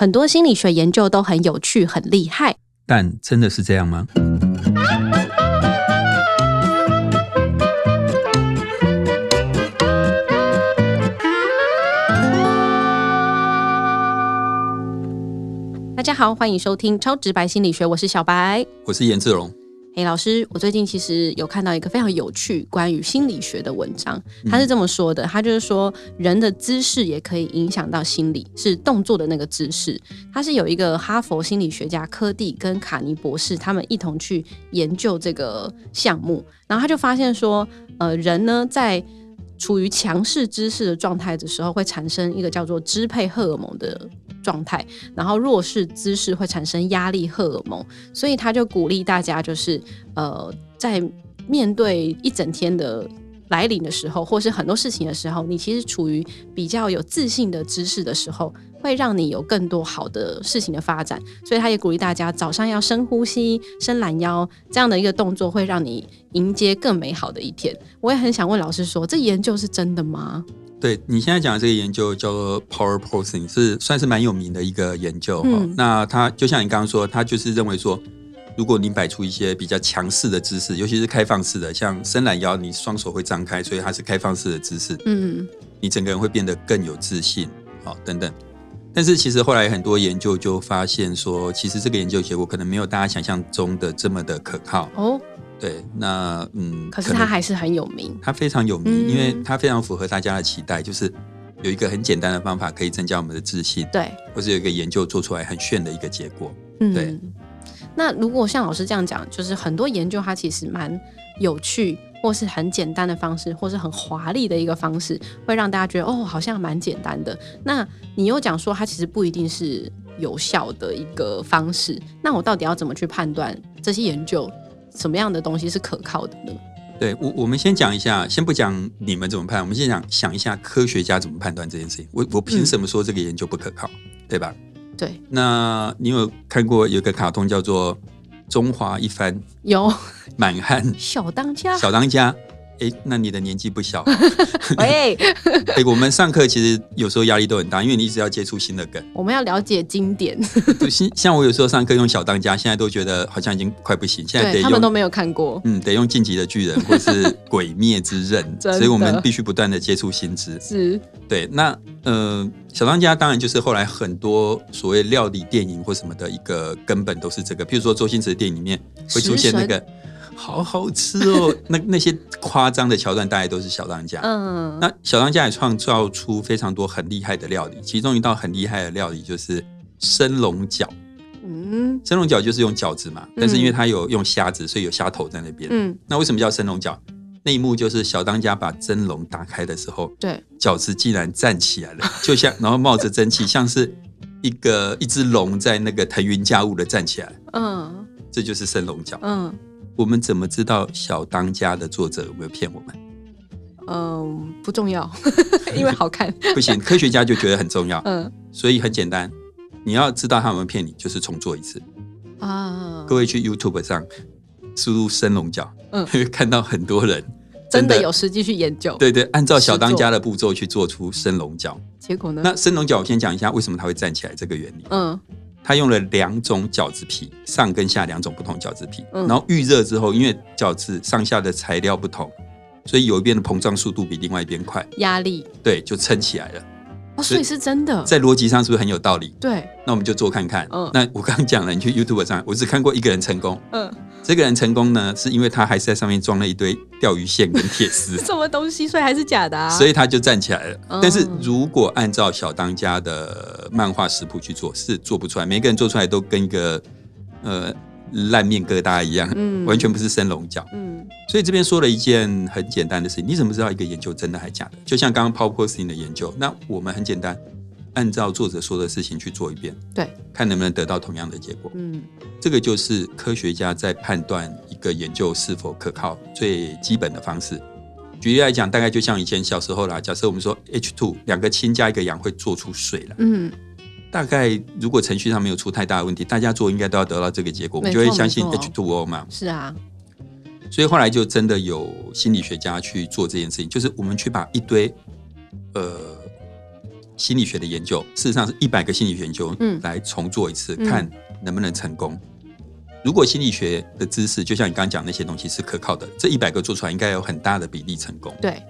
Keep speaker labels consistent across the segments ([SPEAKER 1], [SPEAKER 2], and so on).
[SPEAKER 1] 很多心理学研究都很有趣、很厉害。
[SPEAKER 2] 但真的是这样吗？
[SPEAKER 1] 大家好，欢迎收听超直白心理学，我是小白。
[SPEAKER 2] 我是颜志龙。
[SPEAKER 1] 嘿，老师，我最近其实有看到一个非常有趣关于心理学的文章，他是这么说的：他就是说，人的姿势也可以影响到心理，是动作的那个姿势。他是有一个哈佛心理学家科蒂跟卡尼博士，他们一同去研究这个项目，然后他就发现说，呃，人呢在处于强势姿势的状态的时候，会产生一个叫做支配荷尔蒙的。状态，然后弱势姿势会产生压力荷尔蒙，所以他就鼓励大家，就是呃，在面对一整天的来临的时候，或是很多事情的时候，你其实处于比较有自信的姿势的时候，会让你有更多好的事情的发展。所以他也鼓励大家早上要深呼吸、伸懒腰这样的一个动作，会让你迎接更美好的一天。我也很想问老师说，这研究是真的吗？
[SPEAKER 2] 对你现在讲的这个研究叫做 Power Posing，是算是蛮有名的一个研究哈。那他就像你刚刚说，他就是认为说，如果你摆出一些比较强势的姿势，尤其是开放式的，像伸懒腰，你双手会张开，所以它是开放式的姿势。嗯，你整个人会变得更有自信，好等等。但是其实后来很多研究就发现说，其实这个研究结果可能没有大家想象中的这么的可靠哦。对，那嗯，
[SPEAKER 1] 可是他还是很有名，
[SPEAKER 2] 他非常有名，因为他非常符合大家的期待，就是有一个很简单的方法可以增加我们的自信，
[SPEAKER 1] 对，
[SPEAKER 2] 或是有一个研究做出来很炫的一个结果，嗯，对。
[SPEAKER 1] 那如果像老师这样讲，就是很多研究它其实蛮有趣，或是很简单的方式，或是很华丽的一个方式，会让大家觉得哦，好像蛮简单的。那你又讲说它其实不一定是有效的一个方式，那我到底要怎么去判断这些研究？什么样的东西是可靠的呢？
[SPEAKER 2] 对我，我们先讲一下，先不讲你们怎么判，我们先讲想一下科学家怎么判断这件事情。我我凭什么说这个研究不可靠？对吧？
[SPEAKER 1] 对。
[SPEAKER 2] 那你有看过有个卡通叫做《中华一番》？
[SPEAKER 1] 有。
[SPEAKER 2] 满汉
[SPEAKER 1] 小当家。
[SPEAKER 2] 小当家。哎，那你的年纪不小。喂，哎，我们上课其实有时候压力都很大，因为你一直要接触新的梗。
[SPEAKER 1] 我们要了解经典。
[SPEAKER 2] 像像我有时候上课用小当家，现在都觉得好像已经快不行。现在得
[SPEAKER 1] 他们都没有看过。
[SPEAKER 2] 嗯，得用晋级的巨人或是鬼灭之刃，所以我们必须不断的接触新知。
[SPEAKER 1] 是，
[SPEAKER 2] 对。那呃，小当家当然就是后来很多所谓料理电影或什么的一个根本都是这个，譬如说周星驰的电影里面会出现那个。好好吃哦！那那些夸张的桥段，大概都是小当家。嗯，那小当家也创造出非常多很厉害的料理，其中一道很厉害的料理就是生龙饺。嗯，生龙饺就是用饺子嘛，但是因为它有用虾子，所以有虾头在那边。嗯，那为什么叫生龙饺？那一幕就是小当家把蒸笼打开的时候，
[SPEAKER 1] 对，
[SPEAKER 2] 饺子竟然站起来了，就像然后冒着蒸汽，像是一个一只龙在那个腾云驾雾的站起来。嗯，这就是生龙饺。嗯。我们怎么知道小当家的作者有没有骗我们？
[SPEAKER 1] 嗯，不重要，因为好看。
[SPEAKER 2] 不行，科学家就觉得很重要。嗯，所以很简单，你要知道他有没有骗你，就是重做一次啊。各位去 YouTube 上输入生龙角，嗯，会看到很多人
[SPEAKER 1] 真的有实际去研究。
[SPEAKER 2] 对对，按照小当家的步骤去做出生龙角。
[SPEAKER 1] 结果呢？
[SPEAKER 2] 那生龙角，我先讲一下为什么它会站起来这个原理。嗯。他用了两种饺子皮，上跟下两种不同饺子皮，然后预热之后，因为饺子上下的材料不同，所以有一边的膨胀速度比另外一边快，
[SPEAKER 1] 压力
[SPEAKER 2] 对就撑起来了。
[SPEAKER 1] 哦，所以是真的，
[SPEAKER 2] 在逻辑上是不是很有道理？
[SPEAKER 1] 对，
[SPEAKER 2] 那我们就做看看。嗯，那我刚刚讲了，你去 YouTube 上，我只看过一个人成功。嗯，这个人成功呢，是因为他还是在上面装了一堆钓鱼线跟铁丝，
[SPEAKER 1] 什么东西，所以还是假的啊。
[SPEAKER 2] 所以他就站起来了。但是如果按照小当家的漫画食谱去做，是做不出来。每个人做出来都跟一个呃。烂面疙瘩一样，嗯，完全不是生龙角，嗯，所以这边说了一件很简单的事情，你怎么知道一个研究真的还假的？就像刚刚 Paul Posing 的研究，那我们很简单，按照作者说的事情去做一遍，
[SPEAKER 1] 对，
[SPEAKER 2] 看能不能得到同样的结果，嗯，这个就是科学家在判断一个研究是否可靠最基本的方式。举例来讲，大概就像以前小时候啦，假设我们说 H two 两个氢加一个氧会做出水来，嗯。大概如果程序上没有出太大的问题，大家做应该都要得到这个结果，我们就会相信 H2O 嘛。
[SPEAKER 1] 是啊，
[SPEAKER 2] 所以后来就真的有心理学家去做这件事情，就是我们去把一堆呃心理学的研究，事实上是一百个心理学研究，
[SPEAKER 1] 嗯
[SPEAKER 2] 来重做一次，
[SPEAKER 1] 嗯
[SPEAKER 2] 看能不能成功。如果心理学的知识，就像你刚刚讲那些东西是可靠的，这一百个做出来应该有很大的比例成功。
[SPEAKER 1] 对，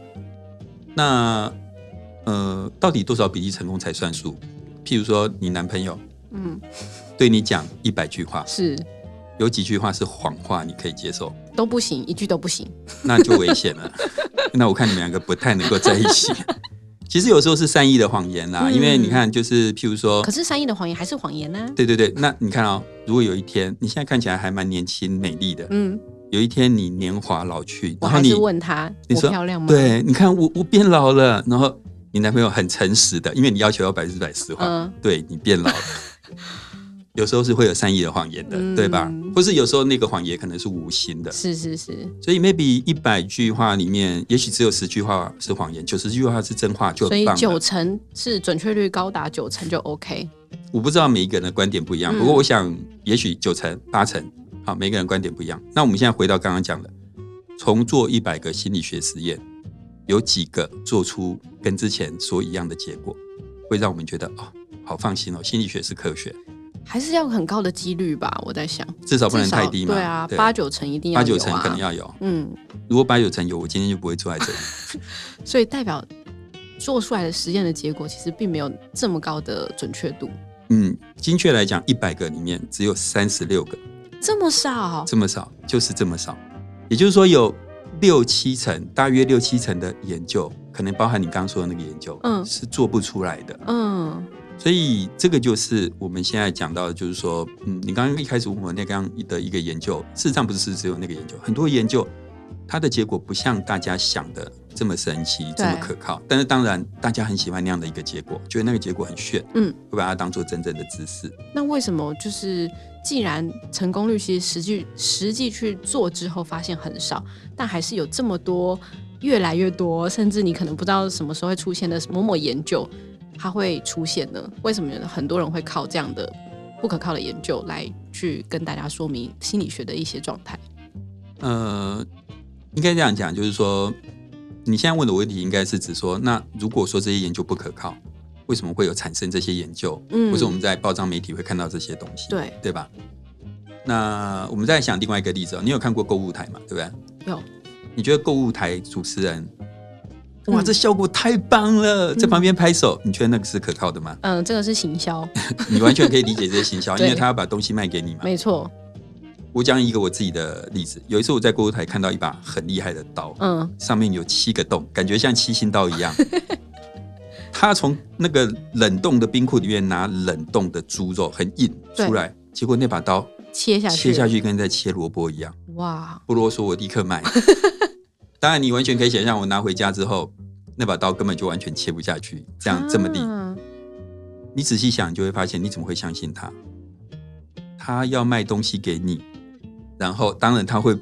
[SPEAKER 2] 那呃，到底多少比例成功才算数？譬如说，你男朋友
[SPEAKER 1] 嗯，
[SPEAKER 2] 对你讲一百句话，
[SPEAKER 1] 是
[SPEAKER 2] 有几句话是谎话，你可以接受，
[SPEAKER 1] 都不行，一句都不行。
[SPEAKER 2] 那就危险了。那我看你们两个不太能够在一起。其实有时候是善意的谎言啦，
[SPEAKER 1] 嗯
[SPEAKER 2] 因为你看，就是譬如说
[SPEAKER 1] 可，是善意的谎言还是谎言呢、
[SPEAKER 2] 对对对，那你看哦，如果有一天你现在看起来还蛮年轻美丽的，
[SPEAKER 1] 嗯，
[SPEAKER 2] 有一天你年华老去，然后你
[SPEAKER 1] 是问他
[SPEAKER 2] 你说
[SPEAKER 1] 漂亮吗？，
[SPEAKER 2] 对，你看我我变老了，然后你男朋友很诚实的，因为你要求要百分之百实话，
[SPEAKER 1] 嗯
[SPEAKER 2] 对你变老了。有时候是会有善意的谎言的，
[SPEAKER 1] 嗯
[SPEAKER 2] 对吧？或是有时候那个谎言可能是无心的，
[SPEAKER 1] 是是是，
[SPEAKER 2] 所以 maybe 一百句话里面，也许只有十句话是谎言，九十句话是真话，就
[SPEAKER 1] 所以。九成是准确率高达九成就 OK。
[SPEAKER 2] 我不知道每一个人的观点不一样，
[SPEAKER 1] 嗯
[SPEAKER 2] 不过我想，也许九成、八成，好，每个人观点不一样。那我们现在回到刚刚讲的，重做一百个心理学实验，有几个做出跟之前说一样的结果，会让我们觉得哦，好放心哦，心理学是科学，
[SPEAKER 1] 还是要很高的几率吧，我在想，
[SPEAKER 2] 至少不能太低嘛。
[SPEAKER 1] 对啊，八九成一定要有、啊，
[SPEAKER 2] 八九成肯定要有。
[SPEAKER 1] 嗯，
[SPEAKER 2] 如果八九成有，我今天就不会坐在这里。
[SPEAKER 1] 所以代表做出来的实验的结果其实并没有这么高的准确度，
[SPEAKER 2] 嗯，精确来讲，一百个里面只有三十六个，
[SPEAKER 1] 这么少，
[SPEAKER 2] 这么少，就是这么少。也就是说，有六七成，大约六七成的研究，可能包含你刚刚说的那个研究，
[SPEAKER 1] 嗯
[SPEAKER 2] 是做不出来的。
[SPEAKER 1] 嗯
[SPEAKER 2] 所以这个就是我们现在讲到的，就是说，嗯，你刚刚一开始问我那个样的一个研究，事实上不是只有那个研究，很多研究它的结果不像大家想的这么神奇，这么可靠。但是当然，大家很喜欢那样的一个结果，觉得那个结果很炫，
[SPEAKER 1] 嗯，
[SPEAKER 2] 会把它当做真正的知识。
[SPEAKER 1] 那为什么就是既然成功率其实实际实际去做之后发现很少，但还是有这么多越来越多，甚至你可能不知道什么时候会出现的某某研究，它会出现呢？为什么很多人会靠这样的不可靠的研究来去跟大家说明心理学的一些状态？
[SPEAKER 2] 呃，应该这样讲，就是说，你现在问的问题应该是指说，那如果说这些研究不可靠，为什么会有产生这些研究？
[SPEAKER 1] 嗯
[SPEAKER 2] 或者我们在报章媒体会看到这些东西，
[SPEAKER 1] 对，
[SPEAKER 2] 对吧？那我们再想另外一个例子哦，你有看过购物台嘛？对不对？
[SPEAKER 1] 有，
[SPEAKER 2] 你觉得购物台主持人，哇，
[SPEAKER 1] 嗯
[SPEAKER 2] 这效果太棒了，在旁边拍手，你觉得那个是可靠的吗？
[SPEAKER 1] 嗯，这个是行销，
[SPEAKER 2] 你完全可以理解这些行销，因
[SPEAKER 1] 对
[SPEAKER 2] 为他要把东西卖给你嘛。
[SPEAKER 1] 没错，
[SPEAKER 2] 我讲一个我自己的例子，有一次我在购物台看到一把很厉害的刀，
[SPEAKER 1] 嗯
[SPEAKER 2] 上面有七个洞，感觉像七星刀一样。他从那个冷冻的冰库里面拿冷冻的猪肉，很硬出来，结果那把刀
[SPEAKER 1] 切下去，
[SPEAKER 2] 切下去跟在切萝卜一样。
[SPEAKER 1] 哇，
[SPEAKER 2] 不啰嗦，我立刻买。当然，你完全可以想象，我拿回家之后，那把刀根本就完全切不下去，这样这么地。
[SPEAKER 1] 啊
[SPEAKER 2] 你仔细想，就会发现，你怎么会相信他？他要卖东西给你，然后当然他会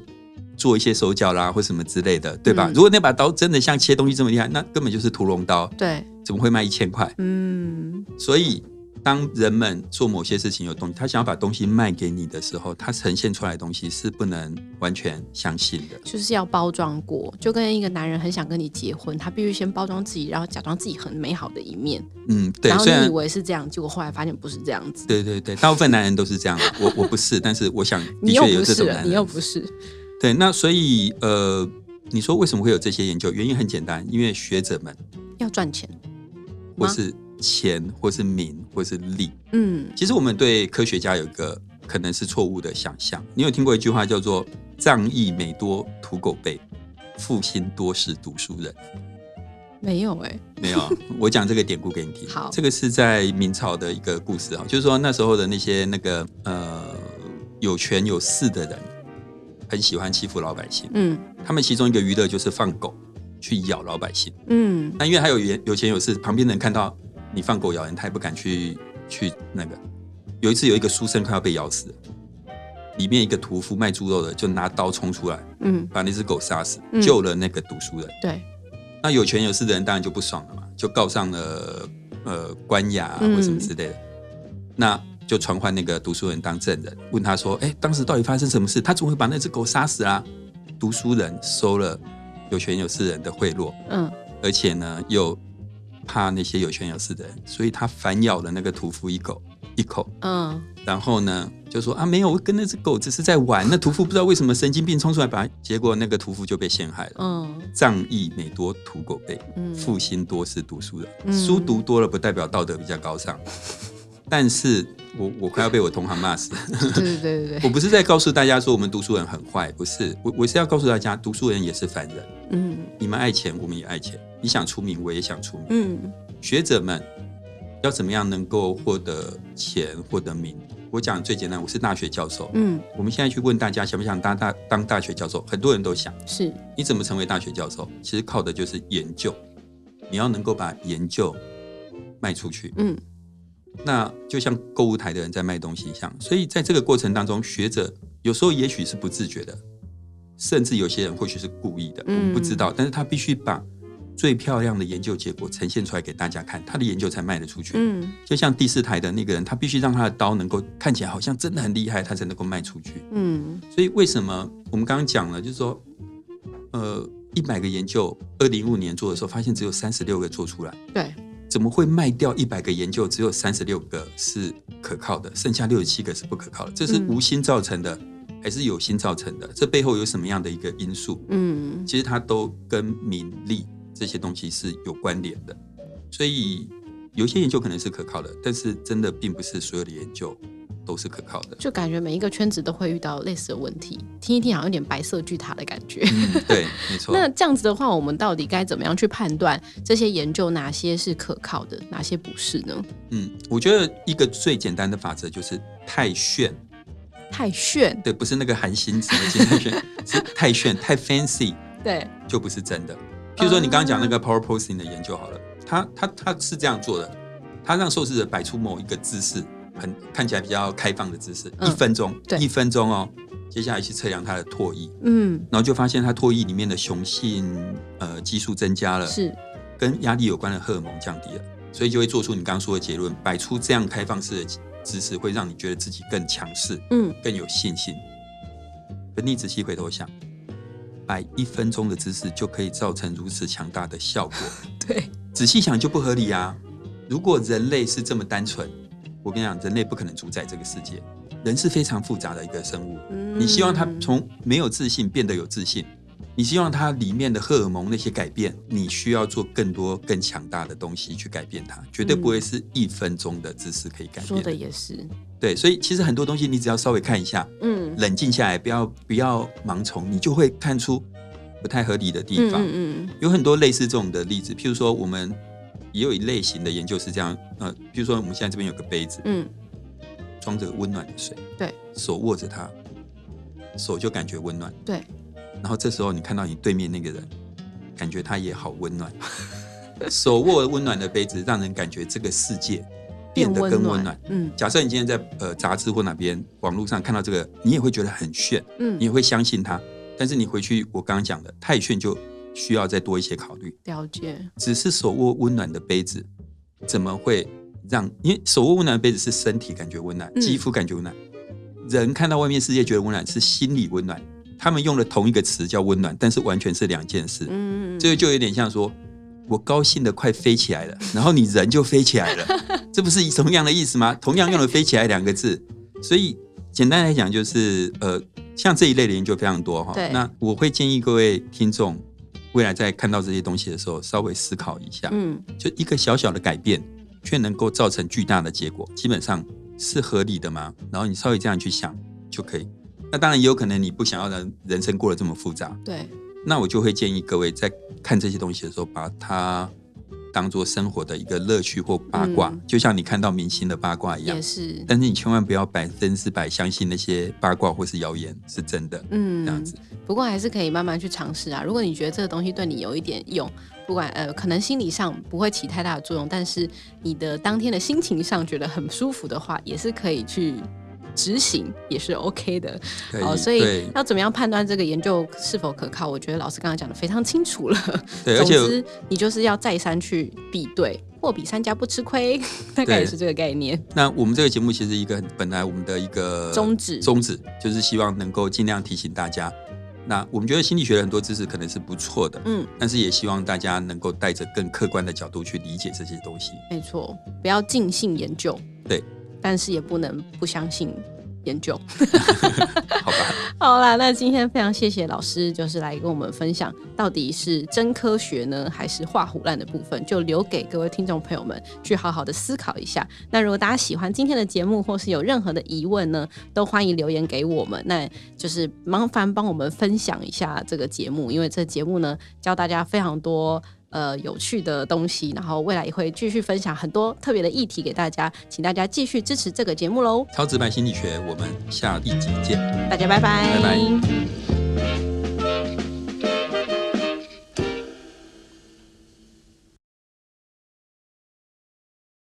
[SPEAKER 2] 做一些手脚啦，或什么之类的，对吧？
[SPEAKER 1] 嗯
[SPEAKER 2] 如果那把刀真的像切东西这么厉害，那根本就是屠龙刀，
[SPEAKER 1] 对，
[SPEAKER 2] 怎么会卖一千块？
[SPEAKER 1] 嗯，
[SPEAKER 2] 所以，当人们做某些事情有东西，他想要把东西卖给你的时候，他呈现出来的东西是不能完全相信的。
[SPEAKER 1] 就是要包装过，就跟一个男人很想跟你结婚，他必须先包装自己，然后假装自己很美好的一面，
[SPEAKER 2] 嗯，对，
[SPEAKER 1] 然后你以为是这样，结果后来发现不是这样子。
[SPEAKER 2] 对对对，大部分男人都是这样。我我不是，但是我想的确有这种男人。
[SPEAKER 1] 你又不是，
[SPEAKER 2] 对，那所以呃，你说为什么会有这些研究？原因很简单，因为学者们
[SPEAKER 1] 要赚钱。吗
[SPEAKER 2] 或是钱，或是名，或是利。
[SPEAKER 1] 嗯，
[SPEAKER 2] 其实我们对科学家有一个可能是错误的想象。你有听过一句话叫做“仗义每多屠狗辈，负心多是读书人”？
[SPEAKER 1] 没有哎、
[SPEAKER 2] 没有，我讲这个典故给你听。
[SPEAKER 1] 好
[SPEAKER 2] 这个是在明朝的一个故事啊，就是说那时候的那些那个呃有权有势的人，很喜欢欺负老百姓。
[SPEAKER 1] 嗯
[SPEAKER 2] 他们其中一个娱乐就是放狗去咬老百姓。
[SPEAKER 1] 嗯，
[SPEAKER 2] 那因为还有有有钱有势，旁边的人看到你放狗咬人，他也不敢去去那个。有一次有一个书生快要被咬死了，里面一个屠夫卖猪肉的就拿刀冲出来，
[SPEAKER 1] 嗯，
[SPEAKER 2] 把那只狗杀死，
[SPEAKER 1] 嗯
[SPEAKER 2] 救了那个读书人。
[SPEAKER 1] 对，
[SPEAKER 2] 那有权有势的人当然就不爽了嘛，就告上了呃官衙啊
[SPEAKER 1] 嗯
[SPEAKER 2] 或什么之类的，那就传唤那个读书人当证人，问他说：“哎，当时到底发生什么事？他怎么会把那只狗杀死啊？”读书人收了有权有势人的贿赂，
[SPEAKER 1] 嗯
[SPEAKER 2] 而且呢又怕那些有权有势的人，所以他反咬了那个屠夫一口一口，
[SPEAKER 1] 嗯，
[SPEAKER 2] 然后呢就说啊没有，我跟那只狗只是在玩。那屠夫不知道为什么神经病冲出来把他，结果那个屠夫就被陷害了。
[SPEAKER 1] 嗯
[SPEAKER 2] 仗义每多屠狗辈，
[SPEAKER 1] 嗯
[SPEAKER 2] 负心多是读书人。
[SPEAKER 1] 嗯
[SPEAKER 2] 书读多了不代表道德比较高尚，但是我我快要被我同行骂死。
[SPEAKER 1] 对对对对
[SPEAKER 2] 我，不是在告诉大家说我们读书人很坏，不是，我我是要告诉大家，读书人也是凡人。
[SPEAKER 1] 嗯
[SPEAKER 2] 你们爱钱，我们也爱钱。你想出名，我也想出名。
[SPEAKER 1] 嗯
[SPEAKER 2] 学者们要怎么样能够获得钱、获得名？我讲最简单，我是大学教授。
[SPEAKER 1] 嗯，
[SPEAKER 2] 我们现在去问大家想不想当大当大学教授，很多人都想。
[SPEAKER 1] 是，
[SPEAKER 2] 你怎么成为大学教授？其实靠的就是研究，你要能够把研究卖出去。
[SPEAKER 1] 嗯
[SPEAKER 2] 那就像购物台的人在卖东西一样，所以在这个过程当中，学者有时候也许是不自觉的，甚至有些人或许是故意的，我们不知道。但是他必须把最漂亮的研究结果呈现出来给大家看，他的研究才卖得出去。
[SPEAKER 1] 嗯
[SPEAKER 2] 就像第四台的那个人，他必须让他的刀能够看起来好像真的很厉害，他才能够卖出去。
[SPEAKER 1] 嗯
[SPEAKER 2] 所以为什么我们刚刚讲了，就是说，呃，一百个研究，二零一五年做的时候，发现只有三十六个做出来。
[SPEAKER 1] 对，
[SPEAKER 2] 怎么会卖掉一百个研究，只有三十六个是可靠的，剩下六十七个是不可靠的？这是
[SPEAKER 1] 嗯
[SPEAKER 2] 无心造成的，还是有心造成的？这背后有什么样的一个因素？
[SPEAKER 1] 嗯
[SPEAKER 2] 其实它都跟名利这些东西是有关联的。所以有些研究可能是可靠的，但是真的并不是所有的研究都是可靠的。
[SPEAKER 1] 就感觉每一个圈子都会遇到类似的问题，听一听好像有点白色巨塔的感觉。
[SPEAKER 2] 嗯，对，没错。
[SPEAKER 1] 那这样子的话，我们到底该怎么样去判断这些研究哪些是可靠的，哪些不是呢？
[SPEAKER 2] 嗯，我觉得一个最简单的法则就是太炫，
[SPEAKER 1] 太炫，
[SPEAKER 2] 对，不是那个韩星子的金太炫，是太炫、太 fancy
[SPEAKER 1] 对，
[SPEAKER 2] 就不是真的。譬如说你刚刚讲那个 power posing 的研究好了，他他他是这样做的，他让受试者摆出某一个姿势，很看起来比较开放的姿势，
[SPEAKER 1] 嗯
[SPEAKER 2] 一分钟，
[SPEAKER 1] 对
[SPEAKER 2] 一分钟哦，接下来去测量他的唾液，
[SPEAKER 1] 嗯，
[SPEAKER 2] 然后就发现他唾液里面的雄性呃激素增加了，
[SPEAKER 1] 是，
[SPEAKER 2] 跟压力有关的荷尔蒙降低了，所以就会做出你刚刚说的结论，摆出这样开放式的姿势，会让你觉得自己更强势，
[SPEAKER 1] 嗯
[SPEAKER 2] 更有信心。可你仔细回头想，摆一分钟的姿势就可以造成如此强大的效果，
[SPEAKER 1] 对，
[SPEAKER 2] 仔细想就不合理啊！如果人类是这么单纯，我跟你讲，人类不可能主宰这个世界。人是非常复杂的一个生物，你希望他
[SPEAKER 1] 嗯
[SPEAKER 2] 从没有自信变得有自信，你希望他里面的荷尔蒙那些改变，你需要做更多更强大的东西去改变它，绝对不会是一分钟的知识可以改
[SPEAKER 1] 说的。也是，
[SPEAKER 2] 对，所以其实很多东西你只要稍微看一下，
[SPEAKER 1] 嗯，
[SPEAKER 2] 冷静下来，不要不要盲从，你就会看出不太合理的地
[SPEAKER 1] 嗯
[SPEAKER 2] 方。
[SPEAKER 1] 嗯嗯
[SPEAKER 2] 有很多类似这种的例子，譬如说我们也有一类型的研究是这样，呃，比如说我们现在这边有个杯子，
[SPEAKER 1] 嗯，
[SPEAKER 2] 装着温暖的水，
[SPEAKER 1] 对，
[SPEAKER 2] 手握着它，手就感觉温暖。
[SPEAKER 1] 对，
[SPEAKER 2] 然后这时候你看到你对面那个人，感觉他也好温暖，手握温暖的杯子，让人感觉这个世界变得更温暖。，
[SPEAKER 1] 嗯
[SPEAKER 2] 假设你今天在呃杂志或哪边网络上看到这个，你也会觉得很炫，
[SPEAKER 1] 嗯
[SPEAKER 2] 你，也会相信它。但是你回去我刚刚讲的太炫，就需要再多一些考虑。
[SPEAKER 1] 了解，
[SPEAKER 2] 只是手握温暖的杯子，怎么会让？因为手握温暖的杯子是身体感觉温暖，
[SPEAKER 1] 嗯
[SPEAKER 2] 肌肤感觉温暖。人看到外面世界觉得温暖，是心理温暖。他们用了同一个词叫温暖，但是完全是两件事。
[SPEAKER 1] 嗯，
[SPEAKER 2] 这个就有点像说，我高兴的快飞起来了，然后你人就飞起来了，这不是同样的意思吗？同样用了“飞起来”两个字，所以简单来讲就是，呃，像这一类的研究非常多哈
[SPEAKER 1] 对。
[SPEAKER 2] 那我会建议各位听众，未来在看到这些东西的时候，稍微思考一下，
[SPEAKER 1] 嗯
[SPEAKER 2] 就一个小小的改变，却能够造成巨大的结果，基本上是合理的吗？然后你稍微这样去想就可以。那当然也有可能你不想要人人生过得这么复杂，
[SPEAKER 1] 对，
[SPEAKER 2] 那我就会建议各位在看这些东西的时候，把它当做生活的一个乐趣或八卦，
[SPEAKER 1] 嗯
[SPEAKER 2] 就像你看到明星的八卦一样
[SPEAKER 1] 也。是，
[SPEAKER 2] 但是你千万不要百分之百相信那些八卦或是谣言是真的，
[SPEAKER 1] 嗯，
[SPEAKER 2] 这样子。
[SPEAKER 1] 不过还是可以慢慢去尝试啊。如果你觉得这个东西对你有一点用，不管呃，可能心理上不会起太大的作用，但是你的当天的心情上觉得很舒服的话，也是可以去执行，也是 OK 的。
[SPEAKER 2] 好，
[SPEAKER 1] 哦，所以要怎么样判断这个研究是否可靠？我觉得老师刚刚讲的非常清楚了。
[SPEAKER 2] 对，而且
[SPEAKER 1] 总之，你就是要再三去比对，货比三家不吃亏，大概也是这个概念。
[SPEAKER 2] 那我们这个节目其实一个本来我们的一个
[SPEAKER 1] 宗旨
[SPEAKER 2] 宗旨就是希望能够尽量提醒大家，那我们觉得心理学的很多知识可能是不错的，
[SPEAKER 1] 嗯，
[SPEAKER 2] 但是也希望大家能够带着更客观的角度去理解这些东西。
[SPEAKER 1] 没错，不要尽信研究，
[SPEAKER 2] 对，
[SPEAKER 1] 但是也不能不相信研究。
[SPEAKER 2] 好吧，
[SPEAKER 1] 好啦，那今天非常谢谢老师，就是来跟我们分享到底是真科学呢，还是画虎烂的部分，就留给各位听众朋友们去好好的思考一下。那如果大家喜欢今天的节目，或是有任何的疑问呢，都欢迎留言给我们。那就是麻烦帮我们分享一下这个节目，因为这节目呢教大家非常多。呃，有趣的东西，然后未来也会继续分享很多特别的议题给大家，请大家继续支持这个节目喽！
[SPEAKER 2] 超直白心理学，我们下一集见。
[SPEAKER 1] 大家拜拜，
[SPEAKER 2] 拜拜。